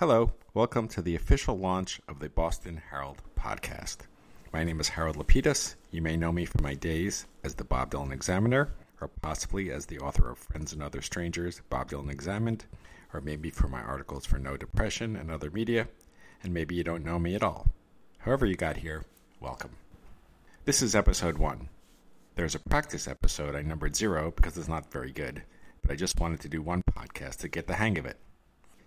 Hello, welcome to the official launch of the Boston Herald podcast. My name is Harold Lepidus. You may know me from my days as the Bob Dylan Examiner, or possibly as the author of Friends and Other Strangers, Bob Dylan Examined, or maybe for my articles for No Depression and other media, and maybe you don't know me at all. However, you got here, welcome. This is episode one. There's a practice episode I numbered zero because it's not very good, but I just wanted to do one podcast to get the hang of it.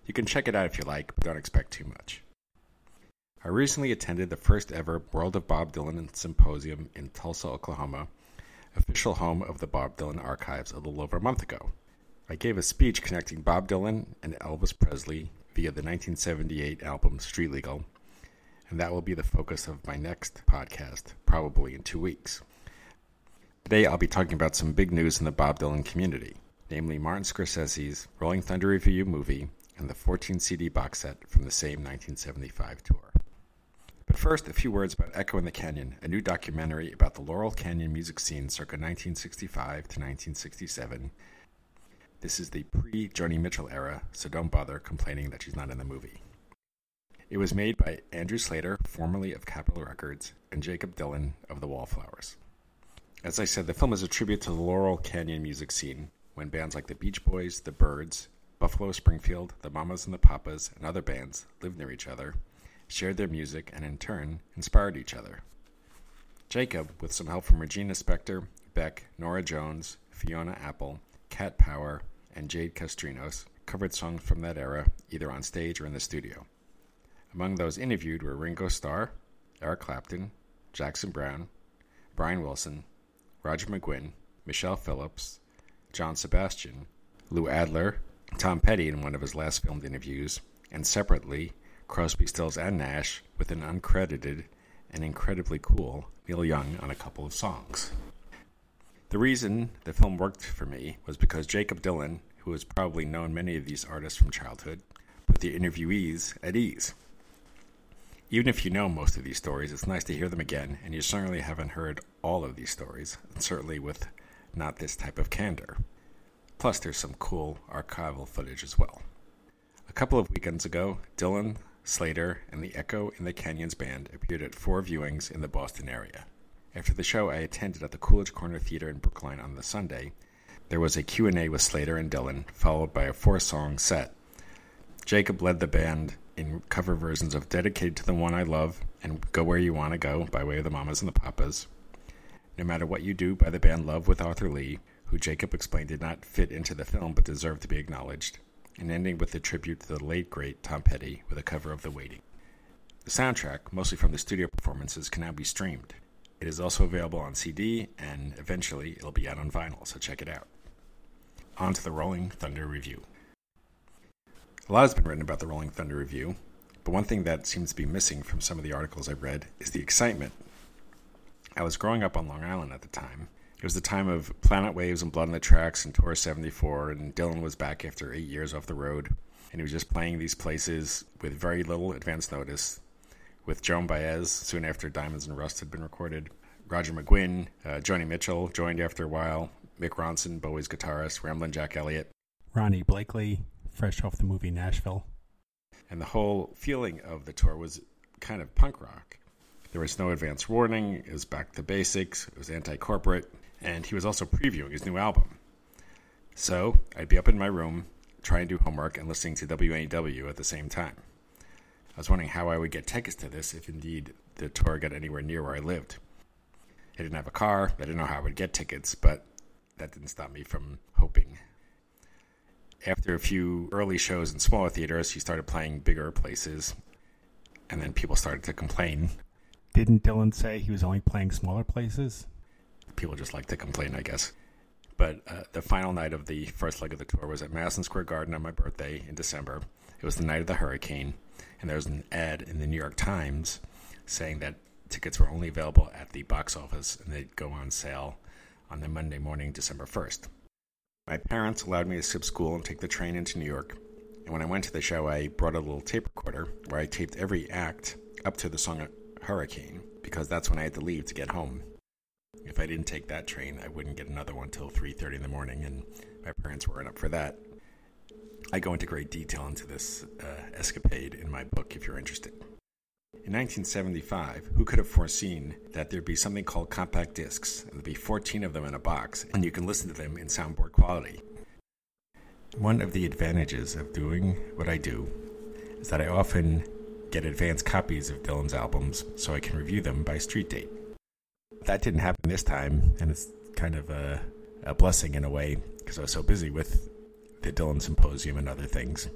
You can check it out if you like, but don't expect too much. I recently attended the first ever World of Bob Dylan Symposium in Tulsa, Oklahoma, official home of the Bob Dylan Archives a little over a month ago. I gave a speech connecting Bob Dylan and Elvis Presley via the 1978 album Street Legal, and that will be the focus of my next podcast, probably in two weeks. Today I'll be talking about some big news in the Bob Dylan community, namely Martin Scorsese's Rolling Thunder Revue movie and the 14 CD box set from the same 1975 tour. But first, a few words about Echo in the Canyon, a new documentary about the Laurel Canyon music scene circa 1965 to 1967. This is the pre Joni Mitchell era, so don't bother complaining that she's not in the movie. It was made by Andrew Slater, formerly of Capitol Records, and Jakob Dylan of the Wallflowers. As I said, the film is a tribute to the Laurel Canyon music scene when bands like the Beach Boys, the Byrds, Buffalo Springfield, the Mamas and the Papas, and other bands lived near each other, shared their music, and in turn inspired each other. Jakob, with some help from Regina Spektor, Beck, Norah Jones, Fiona Apple, Cat Power, and Jade Castrinos, covered songs from that era either on stage or in the studio. Among those interviewed were Ringo Starr, Eric Clapton, Jackson Browne, Brian Wilson, Roger McGuinn, Michelle Phillips, John Sebastian, Lou Adler, Tom Petty in one of his last filmed interviews, and separately, Crosby, Stills, and Nash with an uncredited and incredibly cool Neil Young on a couple of songs. The reason the film worked for me was because Jakob Dylan, who has probably known many of these artists from childhood, put the interviewees at ease. Even if you know most of these stories, it's nice to hear them again, and you certainly haven't heard all of these stories, certainly with not this type of candor. Plus, there's some cool archival footage as well. A couple of weekends ago, Dylan, Slater, and the Echo in the Canyons band appeared at four viewings in the Boston area. After the show I attended at the Coolidge Corner Theater in Brookline on the Sunday, there was a Q&A with Slater and Dylan, followed by a four-song set. Jakob led the band in cover versions of Dedicated to the One I Love and Go Where You Wanna Go by way of the Mamas and the Papas. No Matter What You Do by the band Love with Arthur Lee, who Jakob explained did not fit into the film but deserved to be acknowledged, and ending with a tribute to the late great Tom Petty with a cover of The Waiting. The soundtrack, mostly from the studio performances, can now be streamed. It is also available on CD, and eventually it'll be out on vinyl, so check it out. On to the Rolling Thunder Revue. A lot has been written about the Rolling Thunder Revue, but one thing that seems to be missing from some of the articles I've read is the excitement. I was growing up on Long Island at the time, it was the time of Planet Waves and Blood on the Tracks and Tour 74, and Dylan was back after eight years off the road. And he was just playing these places with very little advance notice. With Joan Baez, soon after Diamonds and Rust had been recorded. Roger McGuinn, uh, Joni Mitchell joined after a while. Mick Ronson, Bowie's guitarist, Ramblin' Jack Elliott. Ronee Blakley, fresh off the movie Nashville. And the whole feeling of the tour was kind of punk rock. There was no advance warning. It was back to basics. It was anti corporate and he was also previewing his new album. So I'd be up in my room trying to do homework and listening to WNEW at the same time. I was wondering how I would get tickets to this if indeed the tour got anywhere near where I lived. I didn't have a car, I didn't know how I would get tickets, but that didn't stop me from hoping. After a few early shows in smaller theaters, he started playing bigger places, and then people started to complain. Didn't Dylan say he was only playing smaller places? People just like to complain, I guess. But uh, the final night of the first leg of the tour was at Madison Square Garden on my birthday in December. It was the night of the hurricane, and there was an ad in the New York Times saying that tickets were only available at the box office and they'd go on sale on the Monday morning, December 1st. My parents allowed me to skip school and take the train into New York. And when I went to the show, I brought a little tape recorder where I taped every act up to the song Hurricane because that's when I had to leave to get home. If I didn't take that train, I wouldn't get another one till 3:30 in the morning, and my parents weren't up for that. I go into great detail into this uh, escapade in my book if you're interested. In 1975, who could have foreseen that there'd be something called compact discs, and there'd be 14 of them in a box, and you can listen to them in soundboard quality? One of the advantages of doing what I do is that I often get advanced copies of Dylan's albums so I can review them by street date. That didn't happen this time, and it's kind of a, a blessing in a way because I was so busy with the Dylan Symposium and other things.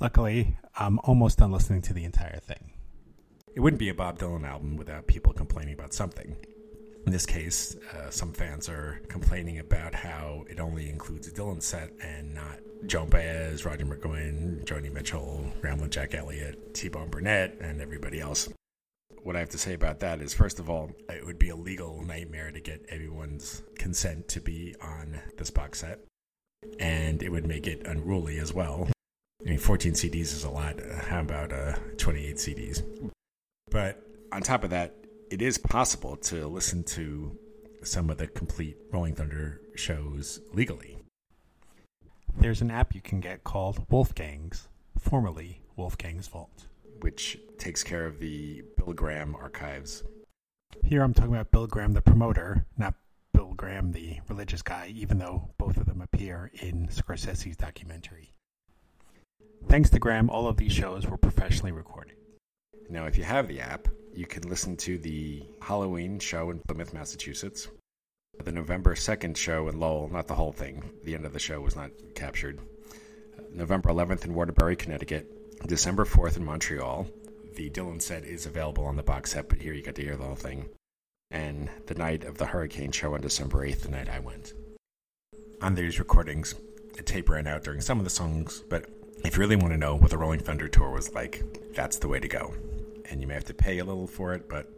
Luckily, I'm almost done listening to the entire thing. It wouldn't be a Bob Dylan album without people complaining about something. In this case, uh, some fans are complaining about how it only includes a Dylan set and not Joan Baez, Roger McGuinn, Joni Mitchell, Ramblin' Jack Elliott, T-Bone Burnett, and everybody else. What I have to say about that is, first of all, it would be a legal nightmare to get everyone's consent to be on this box set, and it would make it unruly as well. I mean, 14 CDs is a lot. How about uh, 28 CDs? But on top of that, it is possible to listen to some of the complete Rolling Thunder shows legally. There's an app you can get called Wolfgang's, formerly Wolfgang's Vault, which takes care of the Bill Graham archives. Here I'm talking about Bill Graham, the promoter, not Bill Graham, the religious guy, even though both of them appear in Scorsese's documentary. Thanks to Graham, all of these shows were professionally recorded. Now, if you have the app, you can listen to the Halloween show in Plymouth, Massachusetts, the November 2nd show in Lowell, not the whole thing. The end of the show was not captured. November 11th in Waterbury, Connecticut, December 4th in Montreal. The Dylan set is available on the box set, but here you get to hear the whole thing. And the night of the Hurricane show on December 8th, the night I went. On these recordings, a tape ran out during some of the songs, but if you really want to know what the Rolling Thunder tour was like, that's the way to go and you may have to pay a little for it, but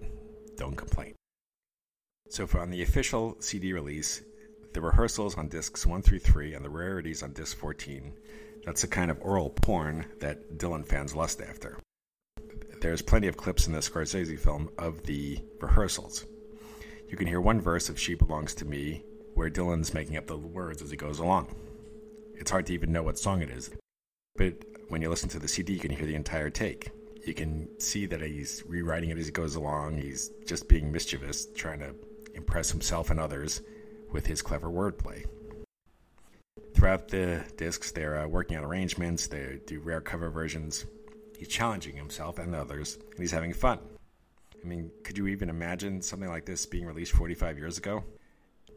don't complain. So, for on the official CD release, the rehearsals on discs 1 through 3 and the rarities on disc 14, that's the kind of aural porn that Dylan fans lust after. There's plenty of clips in the Scorsese film of the rehearsals. You can hear one verse of She Belongs to Me where Dylan's making up the words as he goes along. It's hard to even know what song it is, but when you listen to the CD, you can hear the entire take you can see that he's rewriting it as he goes along. He's just being mischievous, trying to impress himself and others with his clever wordplay. Throughout the discs, they're uh, working on arrangements, they do rare cover versions. He's challenging himself and others, and he's having fun. I mean, could you even imagine something like this being released 45 years ago?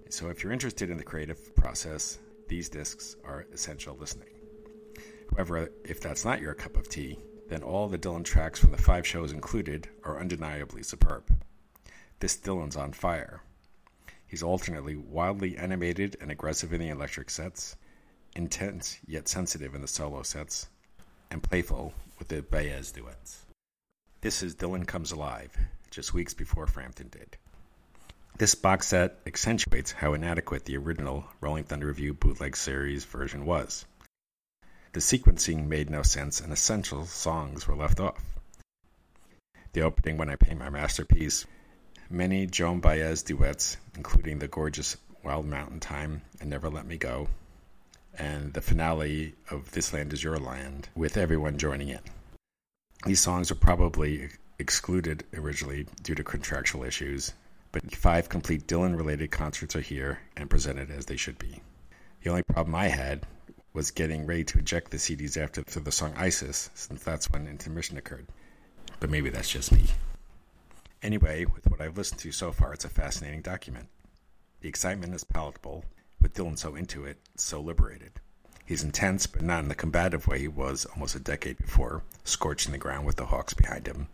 So, if you're interested in the creative process, these discs are essential listening. However, if that's not your cup of tea, then all the Dylan tracks from the five shows included are undeniably superb. This Dylan's on fire. He's alternately wildly animated and aggressive in the electric sets, intense yet sensitive in the solo sets, and playful with the Baez duets. This is Dylan Comes Alive, just weeks before Frampton did. This box set accentuates how inadequate the original Rolling Thunder Revue bootleg series version was. The sequencing made no sense and essential songs were left off. The opening, When I Paint My Masterpiece, many Joan Baez duets, including the gorgeous Wild Mountain Thyme and Never Let Me Go, and the finale of This Land Is Your Land, with everyone joining in. These songs were probably excluded originally due to contractual issues, but five complete Dylan related concerts are here and presented as they should be. The only problem I had was getting ready to eject the CDs after the song Isis, since that's when intermission occurred. But maybe that's just me. Anyway, with what I've listened to so far, it's a fascinating document. The excitement is palatable, with Dylan so into it, so liberated. He's intense, but not in the combative way he was almost a decade before, scorching the ground with the Hawks behind him,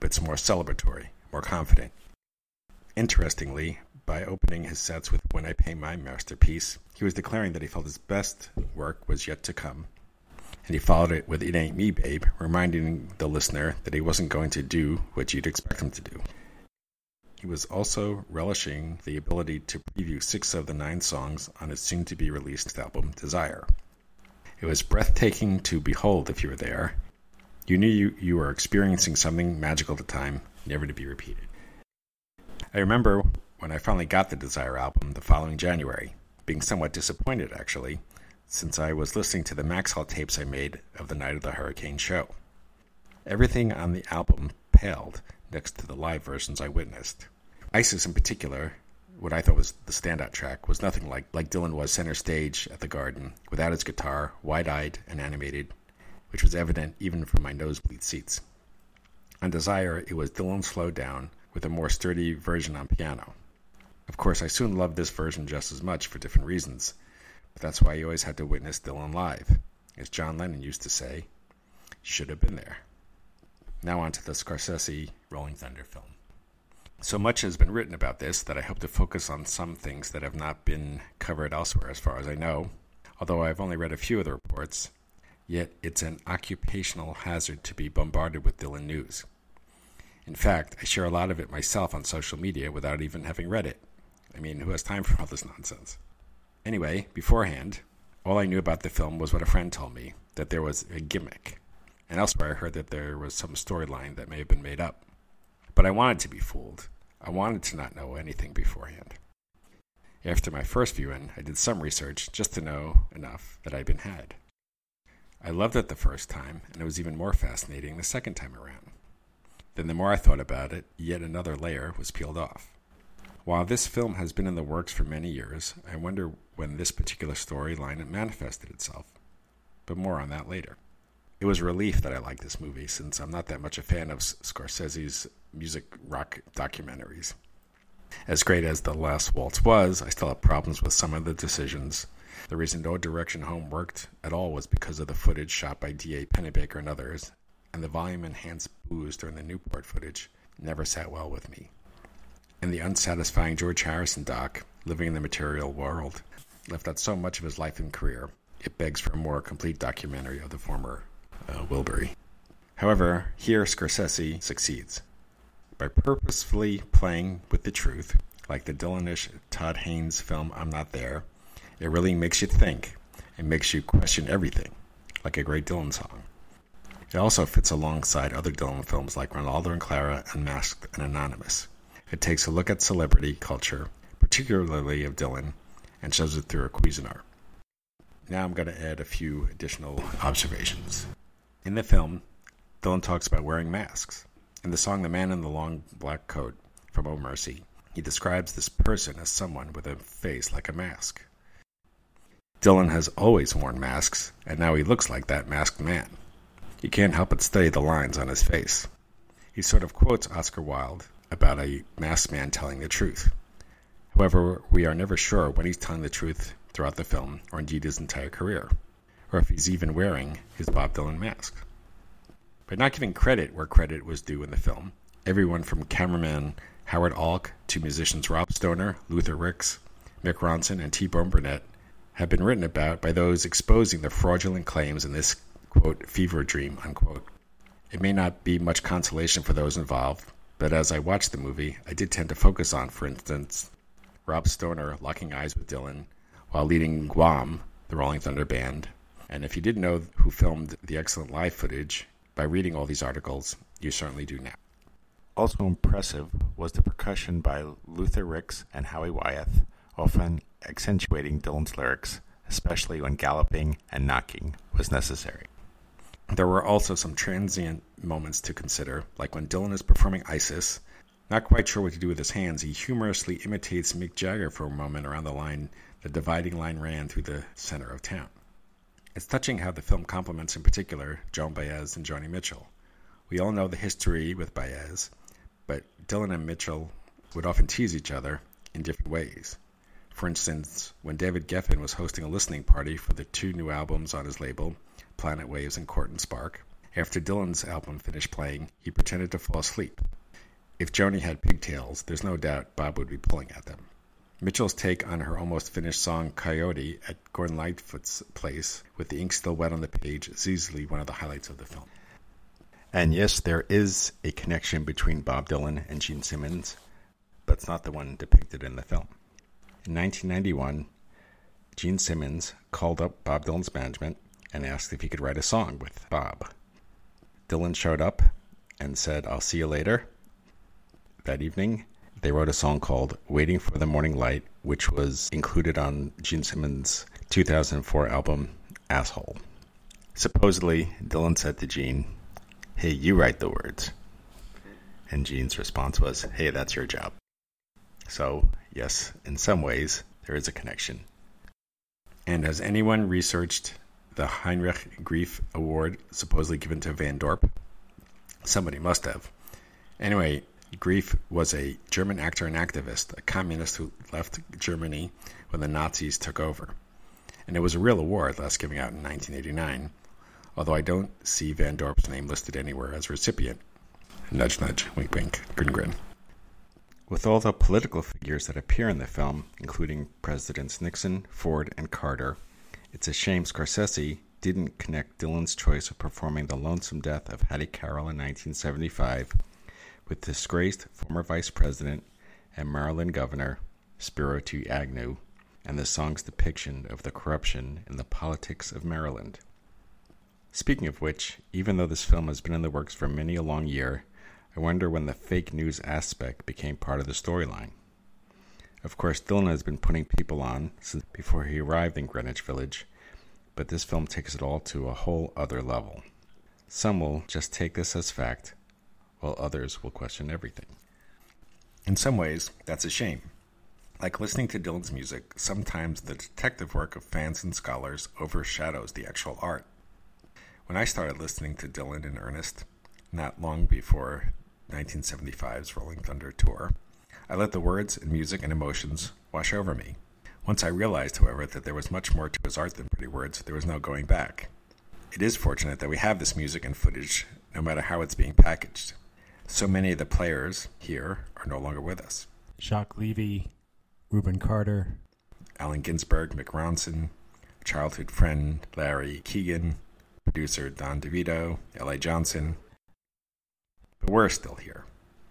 but it's more celebratory, more confident. Interestingly, by opening his sets with When I Paint My Masterpiece, he was declaring that he felt his best work was yet to come. And he followed it with It Ain't Me, Babe, reminding the listener that he wasn't going to do what you'd expect him to do. He was also relishing the ability to preview six of the nine songs on his soon to be released album, Desire. It was breathtaking to behold if you were there. You knew you, you were experiencing something magical at the time, never to be repeated. I remember when I finally got the Desire album the following January, being somewhat disappointed actually, since I was listening to the Maxell tapes I made of the night of the hurricane show. Everything on the album paled next to the live versions I witnessed. Isis, in particular, what I thought was the standout track, was nothing like, like Dylan was center stage at the Garden, without his guitar, wide eyed and animated, which was evident even from my nosebleed seats. On Desire, it was Dylan slowed down with a more sturdy version on piano. Of course, I soon loved this version just as much for different reasons, but that's why you always had to witness Dylan live. As John Lennon used to say, should have been there. Now on to the Scorsese Rolling Thunder film. So much has been written about this that I hope to focus on some things that have not been covered elsewhere as far as I know, although I've only read a few of the reports. Yet it's an occupational hazard to be bombarded with Dylan news. In fact, I share a lot of it myself on social media without even having read it. I mean, who has time for all this nonsense? Anyway, beforehand, all I knew about the film was what a friend told me that there was a gimmick. And elsewhere, I heard that there was some storyline that may have been made up. But I wanted to be fooled. I wanted to not know anything beforehand. After my first viewing, I did some research just to know enough that I'd been had. I loved it the first time, and it was even more fascinating the second time around. Then, the more I thought about it, yet another layer was peeled off. While this film has been in the works for many years, I wonder when this particular storyline manifested itself. But more on that later. It was a relief that I liked this movie, since I'm not that much a fan of Scorsese's music rock documentaries. As great as The Last Waltz was, I still have problems with some of the decisions. The reason No Direction Home worked at all was because of the footage shot by D.A. Pennebaker and others, and the volume enhanced boos during the Newport footage never sat well with me and the unsatisfying George Harrison doc, Living in the Material World, left out so much of his life and career, it begs for a more complete documentary of the former uh, Wilbury. However, here Scorsese succeeds. By purposefully playing with the truth, like the Dylanish Todd Haynes film I'm Not There, it really makes you think and makes you question everything, like a great Dylan song. It also fits alongside other Dylan films like Renaldo and Clara, Unmasked, and Anonymous. It takes a look at celebrity culture, particularly of Dylan, and shows it through a Cuisinart. Now I'm going to add a few additional observations. In the film, Dylan talks about wearing masks. In the song The Man in the Long Black Coat from Oh Mercy, he describes this person as someone with a face like a mask. Dylan has always worn masks, and now he looks like that masked man. You can't help but study the lines on his face. He sort of quotes Oscar Wilde about a masked man telling the truth. However, we are never sure when he's telling the truth throughout the film, or indeed his entire career, or if he's even wearing his Bob Dylan mask. By not giving credit where credit was due in the film, everyone from cameraman Howard Alk to musicians Rob Stoner, Luther Rix, Mick Ronson, and T. Bone Burnett have been written about by those exposing the fraudulent claims in this quote fever dream unquote. It may not be much consolation for those involved, but as I watched the movie, I did tend to focus on, for instance, Rob Stoner locking eyes with Dylan while leading Guam, the Rolling Thunder Band. And if you didn't know who filmed the excellent live footage, by reading all these articles, you certainly do now. Also impressive was the percussion by Luther Rix and Howie Wyeth, often accentuating Dylan's lyrics, especially when galloping and knocking was necessary. There were also some transient moments to consider, like when Dylan is performing Isis. Not quite sure what to do with his hands, he humorously imitates Mick Jagger for a moment around the line the dividing line ran through the center of town. It's touching how the film complements, in particular, Joan Baez and Joni Mitchell. We all know the history with Baez, but Dylan and Mitchell would often tease each other in different ways. For instance, when David Geffen was hosting a listening party for the two new albums on his label, Planet Waves and Court and Spark. After Dylan's album finished playing, he pretended to fall asleep. If Joni had pigtails, there's no doubt Bob would be pulling at them. Mitchell's take on her almost finished song Coyote at Gordon Lightfoot's place, with the ink still wet on the page, is easily one of the highlights of the film. And yes, there is a connection between Bob Dylan and Gene Simmons, but it's not the one depicted in the film. In 1991, Gene Simmons called up Bob Dylan's management and asked if he could write a song with Bob. Dylan showed up and said, I'll see you later. That evening, they wrote a song called Waiting for the Morning Light, which was included on Gene Simmons' 2004 album Asshole. Supposedly, Dylan said to Gene, Hey, you write the words. And Gene's response was, Hey, that's your job. So, yes, in some ways, there is a connection. And has anyone researched the Heinrich Greif Award supposedly given to Van Dorp? Somebody must have. Anyway, Greif was a German actor and activist, a communist who left Germany when the Nazis took over. And it was a real award, last giving out in 1989, although I don't see Van Dorp's name listed anywhere as recipient. Nudge, nudge, wink, wink, grin, grin. With all the political figures that appear in the film, including Presidents Nixon, Ford, and Carter, it's a shame Scorsese didn't connect Dylan's choice of performing the lonesome death of Hattie Carroll in 1975 with disgraced former vice president and Maryland governor Spiro T. Agnew and the song's depiction of the corruption in the politics of Maryland. Speaking of which, even though this film has been in the works for many a long year, I wonder when the fake news aspect became part of the storyline. Of course, Dylan has been putting people on since before he arrived in Greenwich Village, but this film takes it all to a whole other level. Some will just take this as fact, while others will question everything. In some ways, that's a shame. Like listening to Dylan's music, sometimes the detective work of fans and scholars overshadows the actual art. When I started listening to Dylan in earnest, not long before 1975's Rolling Thunder tour, I let the words and music and emotions wash over me. Once I realized, however, that there was much more to his art than pretty words, there was no going back. It is fortunate that we have this music and footage, no matter how it's being packaged. So many of the players here are no longer with us. Jacques Levy, Rubin Carter, Allen Ginsberg, Mick Ronson, childhood friend Larry Keegan, producer Don DeVito, L.A. Johnson. But we're still here,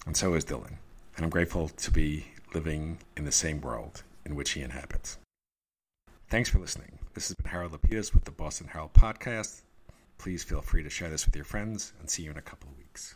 and so is Dylan, and I'm grateful to be living in the same world in which he inhabits. Thanks for listening. This has been Harold Lepidus with the Boston Herald Podcast. Please feel free to share this with your friends and see you in a couple of weeks.